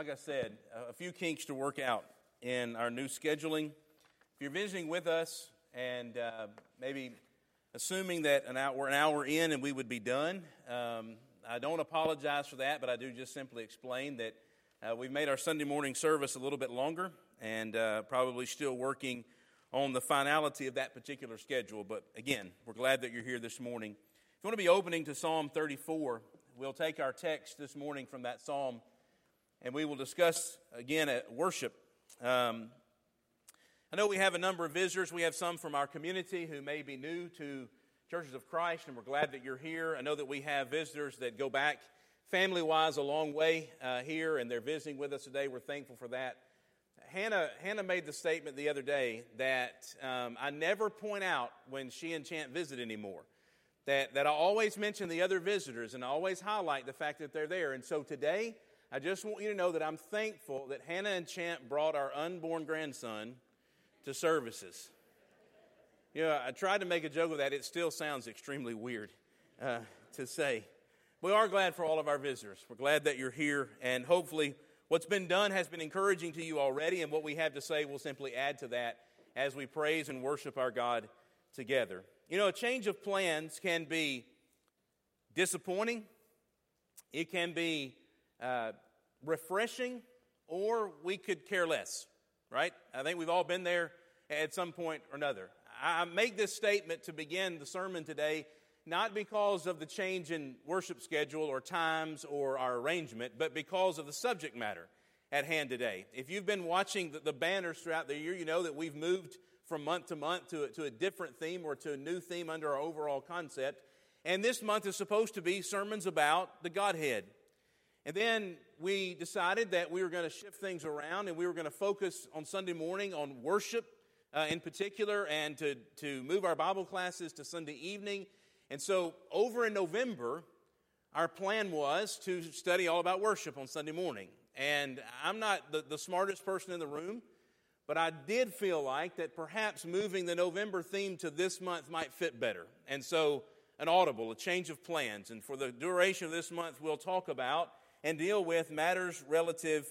like I said, a few kinks to work out in our new scheduling. If you're visiting with us and uh, maybe assuming that an hour, an hour in and we would be done, um, I don't apologize for that, but I do just simply explain that uh, we've made our Sunday morning service a little bit longer and uh, probably still working on the finality of that particular schedule. But again, we're glad that you're here this morning. If you want to be opening to Psalm 34, we'll take our text this morning from that psalm and we will discuss again at worship. Um, I know we have a number of visitors. We have some from our community who may be new to Churches of Christ, and we're glad that you're here. I know that we have visitors that go back family wise a long way uh, here, and they're visiting with us today. We're thankful for that. Hannah, Hannah made the statement the other day that um, I never point out when she and Chant visit anymore. That, that I always mention the other visitors and I always highlight the fact that they're there. And so today, I just want you to know that I'm thankful that Hannah and Champ brought our unborn grandson to services. You know, I tried to make a joke of that. It still sounds extremely weird uh, to say. We are glad for all of our visitors. We're glad that you're here, and hopefully, what's been done has been encouraging to you already, and what we have to say will simply add to that as we praise and worship our God together. You know, a change of plans can be disappointing, it can be uh, refreshing, or we could care less, right? I think we've all been there at some point or another. I make this statement to begin the sermon today, not because of the change in worship schedule or times or our arrangement, but because of the subject matter at hand today. If you've been watching the, the banners throughout the year, you know that we've moved from month to month to, to a different theme or to a new theme under our overall concept. And this month is supposed to be sermons about the Godhead. And then we decided that we were going to shift things around and we were going to focus on Sunday morning on worship uh, in particular and to, to move our Bible classes to Sunday evening. And so over in November, our plan was to study all about worship on Sunday morning. And I'm not the, the smartest person in the room, but I did feel like that perhaps moving the November theme to this month might fit better. And so, an audible, a change of plans. And for the duration of this month, we'll talk about and deal with matters relative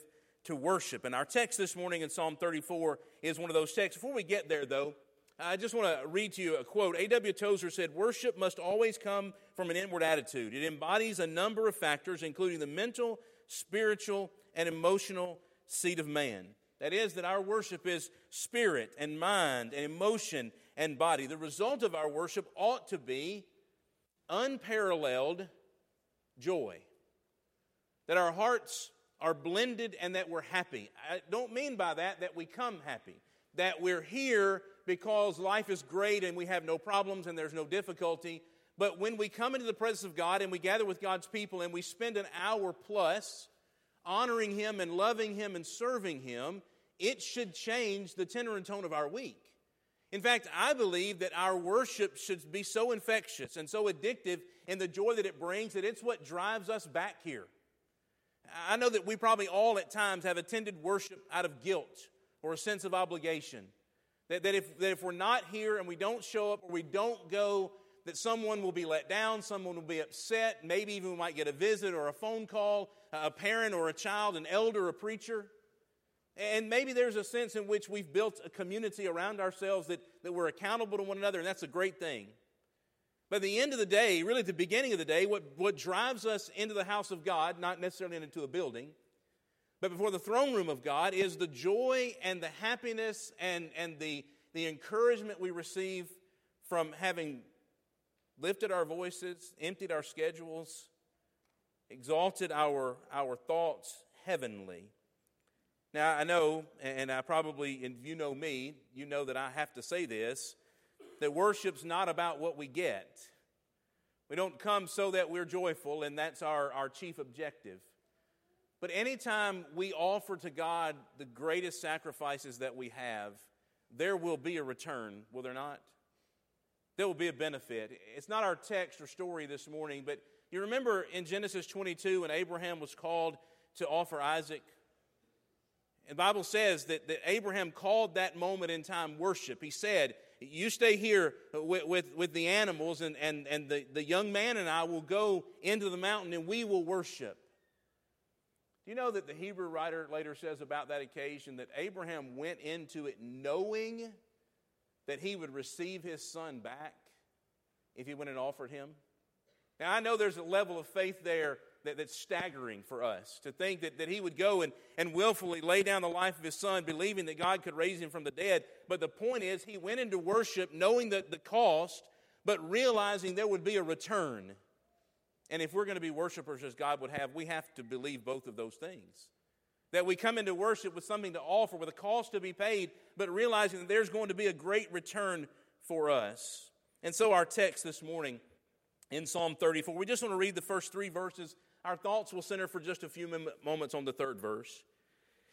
to worship. And our text this morning in Psalm 34 is one of those texts. Before we get there, though, I just want to read to you a quote. A.W. Tozer said, Worship must always come from an inward attitude. It embodies a number of factors, including the mental, spiritual, and emotional seat of man. That is, that our worship is spirit and mind and emotion and body. The result of our worship ought to be unparalleled joy that our hearts are blended and that we're happy. I don't mean by that that we come happy, that we're here because life is great and we have no problems and there's no difficulty. But when we come into the presence of God and we gather with God's people and we spend an hour plus honoring Him and loving Him and serving Him, it should change the tenor and tone of our week. In fact, I believe that our worship should be so infectious and so addictive in the joy that it brings that it's what drives us back here. I know that we probably all at times have attended worship out of guilt or a sense of obligation. That, that, if, that if we're not here and we don't show up or we don't go, that someone will be let down, someone will be upset, maybe even we might get a visit or a phone call, a parent or a child, an elder, a preacher. And maybe there's a sense in which we've built a community around ourselves that, that we're accountable to one another, and that's a great thing. But at the end of the day, really at the beginning of the day, what, what drives us into the house of God, not necessarily into a building, but before the throne room of God, is the joy and the happiness and, and the, the encouragement we receive from having lifted our voices, emptied our schedules, exalted our, our thoughts heavenly. Now, I know, and I probably, and you know me, you know that I have to say this that worship's not about what we get. We don't come so that we're joyful, and that's our, our chief objective. But anytime we offer to God the greatest sacrifices that we have, there will be a return, will there not? There will be a benefit. It's not our text or story this morning, but you remember in Genesis 22 when Abraham was called to offer Isaac? And the Bible says that, that Abraham called that moment in time worship. He said, you stay here with, with, with, the animals, and, and, and the, the young man and I will go into the mountain and we will worship. Do you know that the Hebrew writer later says about that occasion that Abraham went into it knowing that he would receive his son back if he went and offered him? Now, I know there's a level of faith there that, that's staggering for us to think that, that he would go and, and willfully lay down the life of his son, believing that God could raise him from the dead. But the point is, he went into worship knowing that the cost, but realizing there would be a return. And if we're going to be worshipers as God would have, we have to believe both of those things. That we come into worship with something to offer, with a cost to be paid, but realizing that there's going to be a great return for us. And so, our text this morning in Psalm 34, we just want to read the first three verses. Our thoughts will center for just a few moments on the third verse.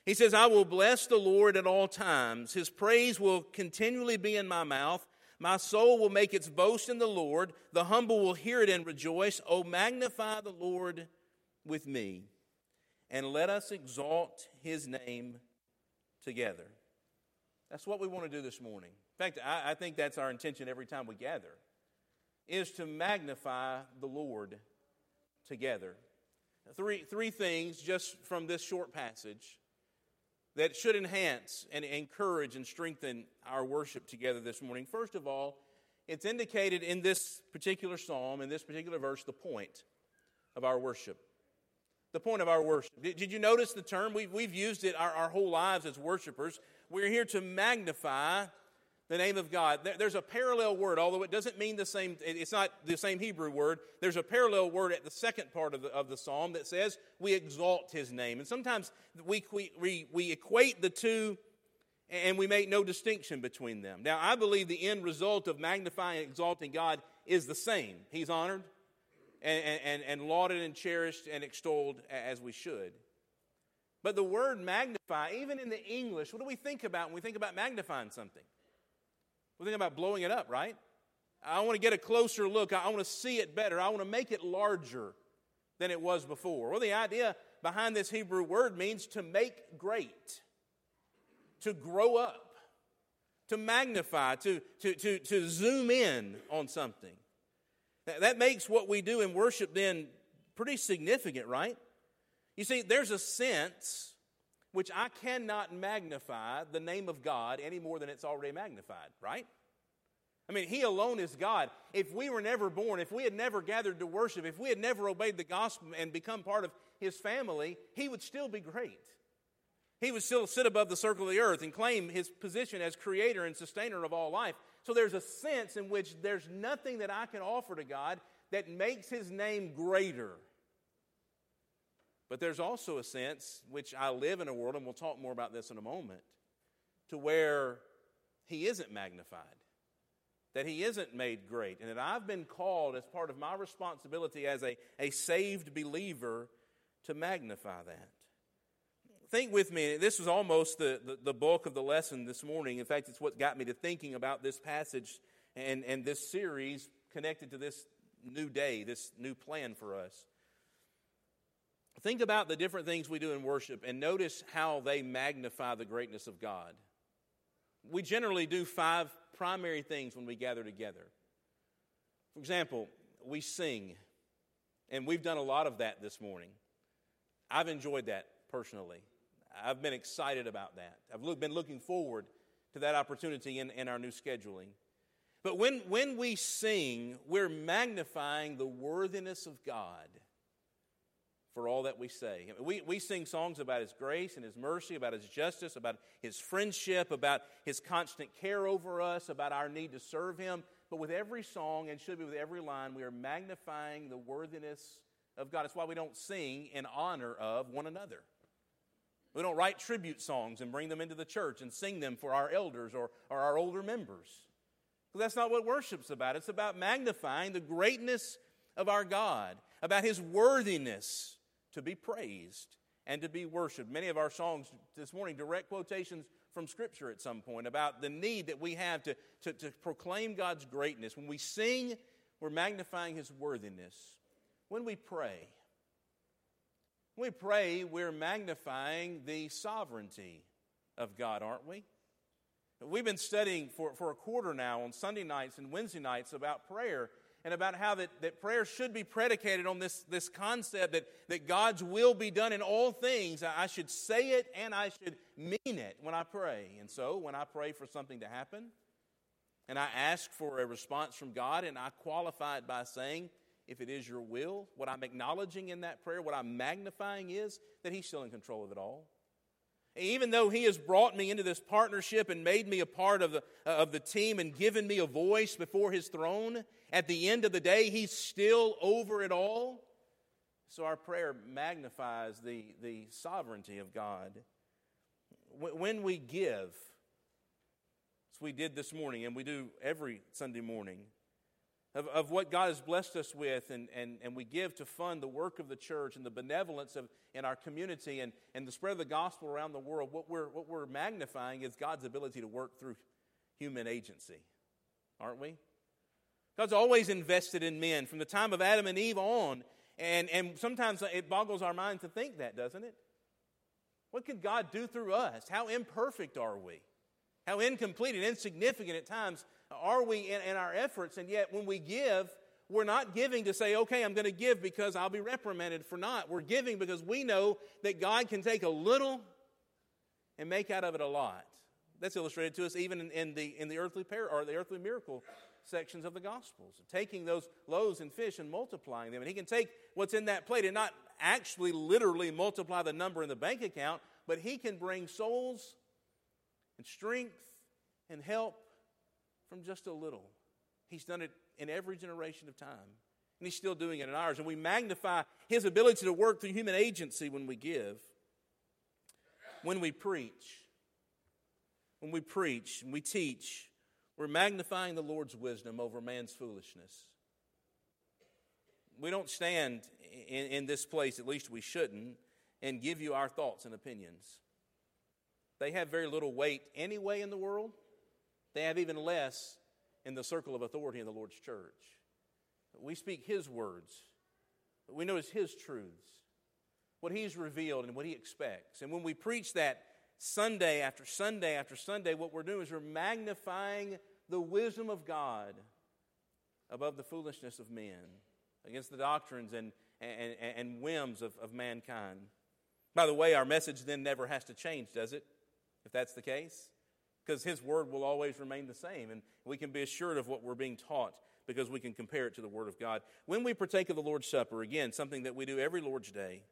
He says, I will bless the Lord at all times. His praise will continually be in my mouth. My soul will make its boast in the Lord. The humble will hear it and rejoice. Oh, magnify the Lord with me, and let us exalt his name together. That's what we want to do this morning. In fact, I, I think that's our intention every time we gather, is to magnify the Lord together. Three, three things just from this short passage that should enhance and encourage and strengthen our worship together this morning. First of all, it's indicated in this particular psalm, in this particular verse, the point of our worship. The point of our worship. Did, did you notice the term? We've, we've used it our, our whole lives as worshipers. We're here to magnify the name of God. There's a parallel word, although it doesn't mean the same, it's not the same Hebrew word. There's a parallel word at the second part of the, of the psalm that says, We exalt his name. And sometimes we, we, we equate the two and we make no distinction between them. Now, I believe the end result of magnifying and exalting God is the same. He's honored and, and, and lauded and cherished and extolled as we should. But the word magnify, even in the English, what do we think about when we think about magnifying something? We're thinking about blowing it up, right? I want to get a closer look. I want to see it better. I want to make it larger than it was before. Well, the idea behind this Hebrew word means to make great, to grow up, to magnify, to, to, to, to zoom in on something. That makes what we do in worship then pretty significant, right? You see, there's a sense which I cannot magnify the name of God any more than it's already magnified, right? I mean, He alone is God. If we were never born, if we had never gathered to worship, if we had never obeyed the gospel and become part of His family, He would still be great. He would still sit above the circle of the earth and claim His position as creator and sustainer of all life. So there's a sense in which there's nothing that I can offer to God that makes His name greater but there's also a sense, which I live in a world, and we'll talk more about this in a moment, to where he isn't magnified, that he isn't made great, and that I've been called as part of my responsibility as a, a saved believer to magnify that. Think with me, this was almost the, the, the bulk of the lesson this morning. In fact, it's what got me to thinking about this passage and, and this series connected to this new day, this new plan for us. Think about the different things we do in worship and notice how they magnify the greatness of God. We generally do five primary things when we gather together. For example, we sing, and we've done a lot of that this morning. I've enjoyed that personally. I've been excited about that. I've been looking forward to that opportunity in, in our new scheduling. But when, when we sing, we're magnifying the worthiness of God for all that we say. We, we sing songs about His grace and His mercy, about His justice, about His friendship, about His constant care over us, about our need to serve Him. But with every song, and should be with every line, we are magnifying the worthiness of God. It's why we don't sing in honor of one another. We don't write tribute songs and bring them into the church and sing them for our elders or, or our older members. Because that's not what worship's about. It's about magnifying the greatness of our God, about His worthiness to be praised and to be worshiped. Many of our songs this morning, direct quotations from Scripture at some point about the need that we have to, to, to proclaim God's greatness. When we sing, we're magnifying His worthiness. When we pray, when we pray, we're magnifying the sovereignty of God, aren't we? We've been studying for, for a quarter now on Sunday nights and Wednesday nights about prayer and about how that, that prayer should be predicated on this, this concept that, that God's will be done in all things. I should say it and I should mean it when I pray. And so when I pray for something to happen, and I ask for a response from God, and I qualify it by saying, if it is your will, what I'm acknowledging in that prayer, what I'm magnifying is that He's still in control of it all. Even though He has brought me into this partnership and made me a part of the, uh, of the team and given me a voice before His throne, at the end of the day, He's still over it all. So our prayer magnifies the, the sovereignty of God. When we give, as we did this morning and we do every Sunday morning, of, of what God has blessed us with, and, and, and we give to fund the work of the church and the benevolence of, in our community and, and the spread of the gospel around the world, what we're, what we're magnifying is God's ability to work through human agency, aren't we? God's always invested in men from the time of Adam and Eve on, and, and sometimes it boggles our mind to think that, doesn't it? What could God do through us? How imperfect are we? How incomplete and insignificant at times are we in, in our efforts? And yet, when we give, we're not giving to say, okay, I'm going to give because I'll be reprimanded for not. We're giving because we know that God can take a little and make out of it a lot. That's illustrated to us even in, in the, in the earthly par- or the earthly miracle sections of the Gospels. Taking those loaves and fish and multiplying them. And He can take what's in that plate and not actually literally multiply the number in the bank account, but He can bring souls and strength and help from just a little. He's done it in every generation of time. And He's still doing it in ours. And we magnify His ability to work through human agency when we give, when we preach. When we preach and we teach, we're magnifying the Lord's wisdom over man's foolishness. We don't stand in, in this place, at least we shouldn't, and give you our thoughts and opinions. They have very little weight anyway in the world. They have even less in the circle of authority in the Lord's church. We speak His words, we know His truths, what He's revealed and what He expects. And when we preach that Sunday after Sunday after Sunday, what we're doing is we're magnifying the wisdom of God above the foolishness of men, against the doctrines and, and, and whims of, of mankind. By the way, our message then never has to change, does it? If that's the case? Because His Word will always remain the same. And we can be assured of what we're being taught because we can compare it to the Word of God. When we partake of the Lord's Supper, again, something that we do every Lord's Day,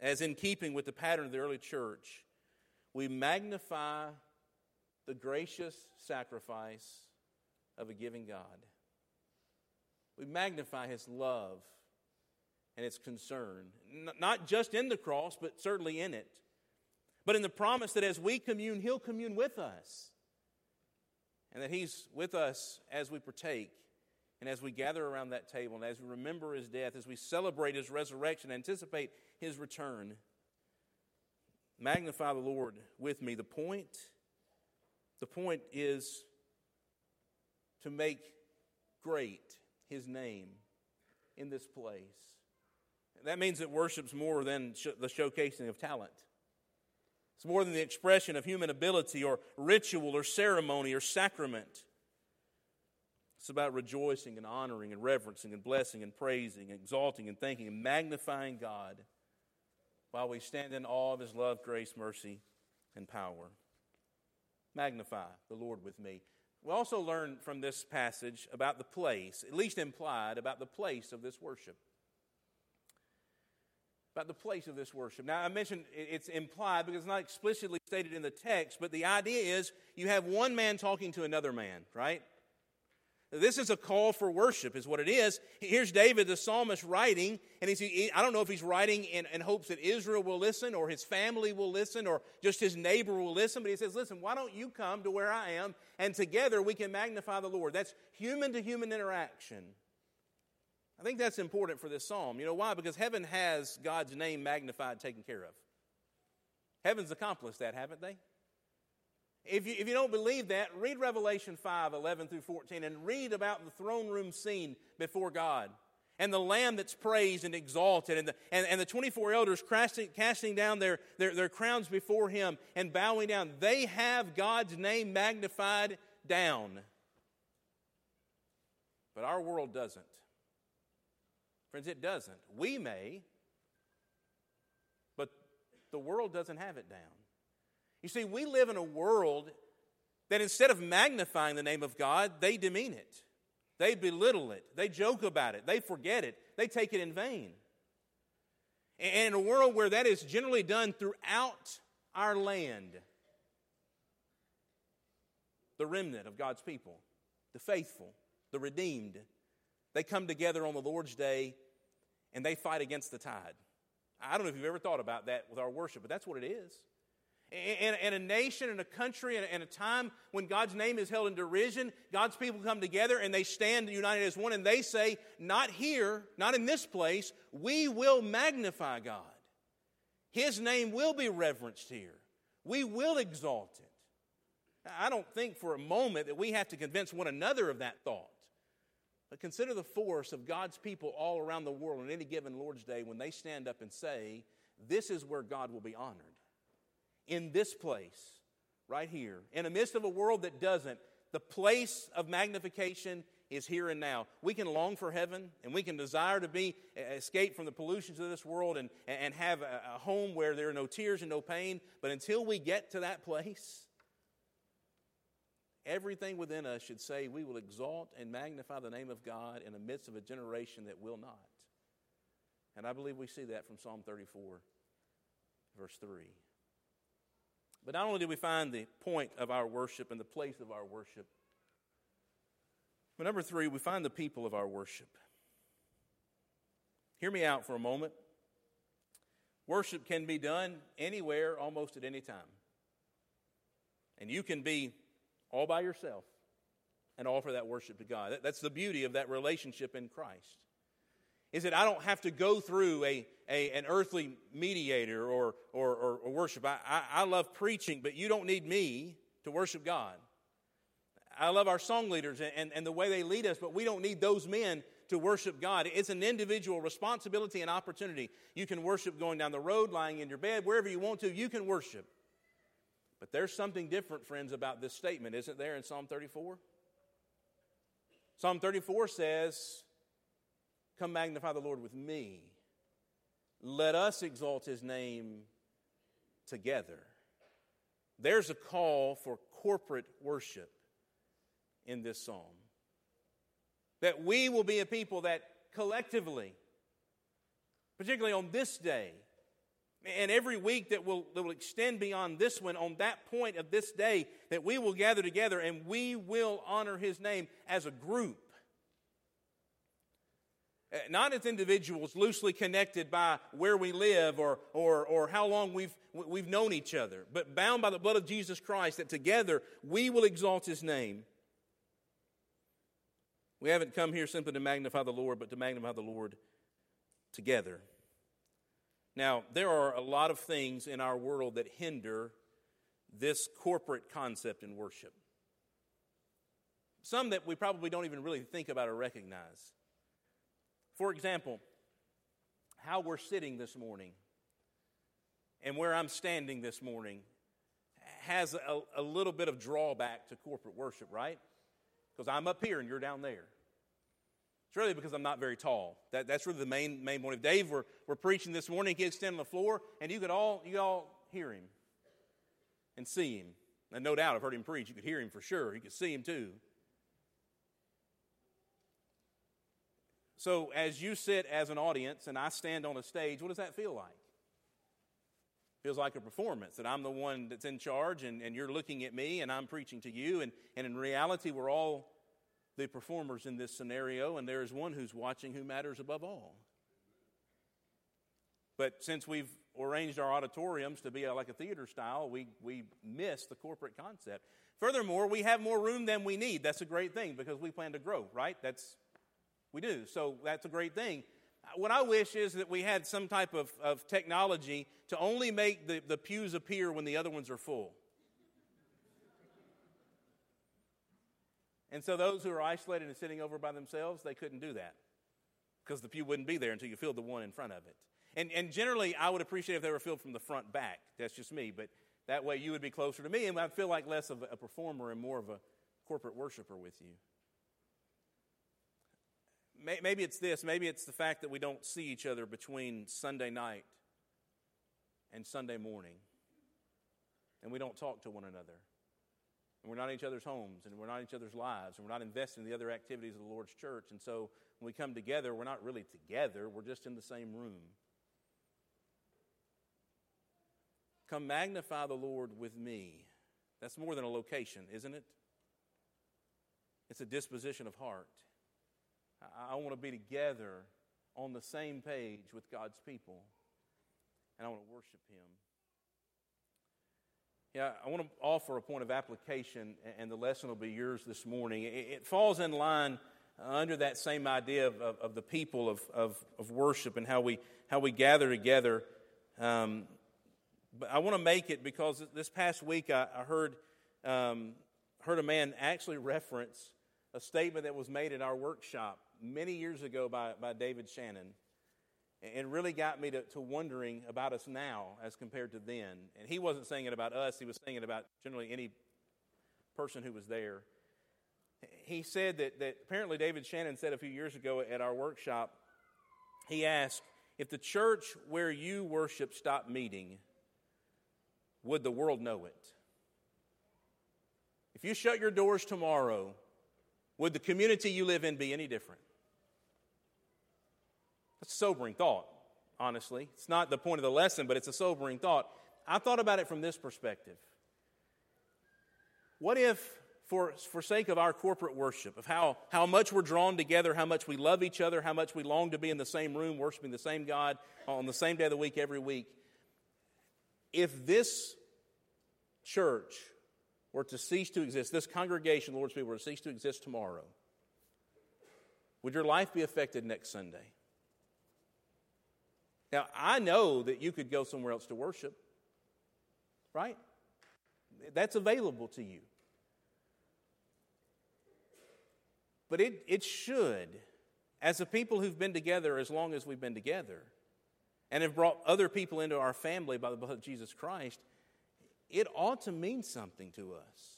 as in keeping with the pattern of the early church, we magnify the gracious sacrifice of a giving God. We magnify His love and His concern, not just in the cross, but certainly in it but in the promise that as we commune, He'll commune with us. And that He's with us as we partake and as we gather around that table and as we remember His death, as we celebrate His resurrection, anticipate His return. Magnify the Lord with me. The point, the point is to make great His name in this place. That means it worship's more than the showcasing of talent. It's more than the expression of human ability or ritual or ceremony or sacrament. It's about rejoicing and honoring and reverencing and blessing and praising, and exalting and thanking and magnifying God while we stand in awe of His love, grace, mercy, and power. Magnify the Lord with me. We also learn from this passage about the place, at least implied, about the place of this worship about the place of this worship. Now, I mentioned it's implied because it's not explicitly stated in the text, but the idea is you have one man talking to another man, right? This is a call for worship, is what it is. Here's David, the psalmist, writing, and he's, I don't know if he's writing in, in hopes that Israel will listen, or his family will listen, or just his neighbor will listen, but he says, Listen, why don't you come to where I am, and together we can magnify the Lord? That's human to human interaction. I think that's important for this psalm. You know why? Because heaven has God's name magnified, taken care of. Heaven's accomplished that, haven't they? If you, if you don't believe that, read Revelation 5 11 through 14 and read about the throne room scene before God and the Lamb that's praised and exalted, and the, and, and the 24 elders casting, casting down their, their, their crowns before Him and bowing down. They have God's name magnified down. But our world doesn't. Friends, it doesn't. We may, but the world doesn't have it down. You see, we live in a world that instead of magnifying the name of God, they demean it. They belittle it. They joke about it. They forget it. They take it in vain. And in a world where that is generally done throughout our land, the remnant of God's people, the faithful, the redeemed, they come together on the Lord's day and they fight against the tide. I don't know if you've ever thought about that with our worship, but that's what it is. And a nation, and a country, and a time when God's name is held in derision, God's people come together and they stand united as one and they say, Not here, not in this place, we will magnify God. His name will be reverenced here. We will exalt it. I don't think for a moment that we have to convince one another of that thought. But consider the force of God's people all around the world on any given Lord's Day when they stand up and say, This is where God will be honored in this place, right here, in the midst of a world that doesn't, the place of magnification is here and now. We can long for heaven and we can desire to be escape from the pollutions of this world and, and have a, a home where there are no tears and no pain. But until we get to that place, everything within us should say we will exalt and magnify the name of God in the midst of a generation that will not. And I believe we see that from Psalm 34, verse 3. But not only do we find the point of our worship and the place of our worship, but number three, we find the people of our worship. Hear me out for a moment. Worship can be done anywhere, almost at any time. And you can be all by yourself and offer that worship to God. That's the beauty of that relationship in Christ is that I don't have to go through a, a an earthly mediator or, or, or, or worship. I, I, I love preaching, but you don't need me to worship God. I love our song leaders and, and, and the way they lead us, but we don't need those men to worship God. It's an individual responsibility and opportunity. You can worship going down the road, lying in your bed, wherever you want to, you can worship. But there's something different, friends, about this statement, isn't there, in Psalm 34? Psalm 34 says, Come magnify the Lord with me. Let us exalt his name together. There's a call for corporate worship in this psalm. That we will be a people that collectively, particularly on this day, and every week that will, that will extend beyond this one, on that point of this day, that we will gather together and we will honor his name as a group uh, not as individuals loosely connected by where we live or, or, or how long we've, we've known each other, but bound by the blood of Jesus Christ, that together we will exalt his name. We haven't come here simply to magnify the Lord, but to magnify the Lord together. Now, there are a lot of things in our world that hinder this corporate concept in worship. Some that we probably don't even really think about or recognize. For example, how we're sitting this morning and where I'm standing this morning has a, a little bit of drawback to corporate worship, right? Because I'm up here and you're down there. Really because I'm not very tall. That, that's really the main main point. If Dave were, were preaching this morning, he'd stand on the floor and you could all you all hear him and see him. And no doubt I've heard him preach. You could hear him for sure. You could see him too. So, as you sit as an audience and I stand on a stage, what does that feel like? Feels like a performance that I'm the one that's in charge and, and you're looking at me and I'm preaching to you. And, and in reality, we're all the performers in this scenario, and there is one who's watching who matters above all. But since we've arranged our auditoriums to be like a theater style, we, we miss the corporate concept. Furthermore, we have more room than we need. That's a great thing because we plan to grow, right? That's we do. So that's a great thing. What I wish is that we had some type of, of technology to only make the, the pews appear when the other ones are full. And so those who are isolated and sitting over by themselves, they couldn't do that because the pew wouldn't be there until you filled the one in front of it. And, and generally, I would appreciate if they were filled from the front back. That's just me. But that way you would be closer to me and I'd feel like less of a performer and more of a corporate worshiper with you. maybe it's this. Maybe it's the fact that we don't see each other between Sunday night and Sunday morning. And we don't talk to one another. And we're not in each other's homes, and we're not in each other's lives, and we're not invested in the other activities of the Lord's church. And so when we come together, we're not really together, we're just in the same room. Come magnify the Lord with me. That's more than a location, isn't it? It's a disposition of heart. I, I want to be together on the same page with God's people, and I want to worship Him. Yeah, I want to offer a point of application, and the lesson will be yours this morning. It falls in line under that same idea of, of, of the people of, of, of, worship and how we, how we gather together. Um, but I want to make it because this past week I, I heard, um, heard a man actually reference a statement that was made at our workshop many years ago by, by David Shannon. And really got me to, to wondering about us now as compared to then. And he wasn't saying it about us, he was saying it about generally any person who was there. He said that, that apparently David Shannon said a few years ago at our workshop, he asked, if the church where you worship stopped meeting, would the world know it? If you shut your doors tomorrow, would the community you live in be any different? That's a sobering thought, honestly. It's not the point of the lesson, but it's a sobering thought. I thought about it from this perspective. What if, for, for sake of our corporate worship, of how, how much we're drawn together, how much we love each other, how much we long to be in the same room worshiping the same God on the same day of the week every week, if this church were to cease to exist, this congregation, Lord's people, were to cease to exist tomorrow, would your life be affected next Sunday? Now, I know that you could go somewhere else to worship, right? That's available to you. But it, it should, as a people who've been together as long as we've been together, and have brought other people into our family by the blood of Jesus Christ, it ought to mean something to us.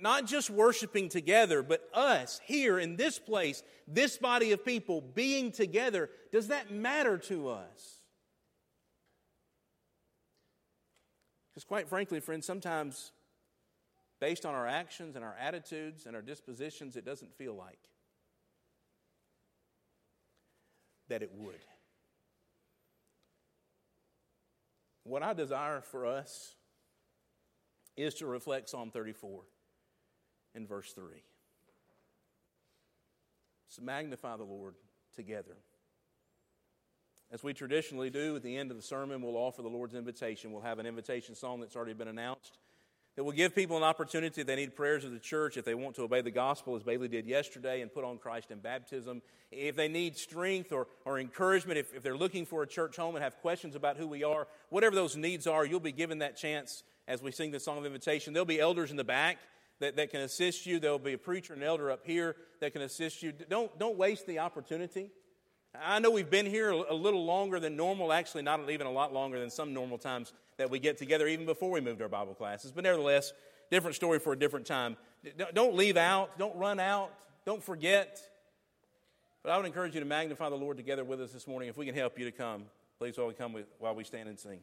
Not just worshiping together, but us here in this place, this body of people being together, does that matter to us? Because, quite frankly, friends, sometimes based on our actions and our attitudes and our dispositions, it doesn't feel like that it would. What I desire for us is to reflect Psalm 34 in verse 3. So magnify the Lord together. As we traditionally do at the end of the sermon, we'll offer the Lord's invitation. We'll have an invitation song that's already been announced that will give people an opportunity if they need prayers of the church, if they want to obey the gospel as Bailey did yesterday and put on Christ in baptism, if they need strength or, or encouragement, if, if they're looking for a church home and have questions about who we are, whatever those needs are, you'll be given that chance as we sing the song of invitation. There'll be elders in the back that, that can assist you. There'll be a preacher and elder up here that can assist you. Don't, don't waste the opportunity. I know we've been here a little longer than normal, actually, not even a lot longer than some normal times that we get together, even before we moved our Bible classes. But nevertheless, different story for a different time. Don't leave out, don't run out, don't forget. But I would encourage you to magnify the Lord together with us this morning. If we can help you to come, please we come while we stand and sing.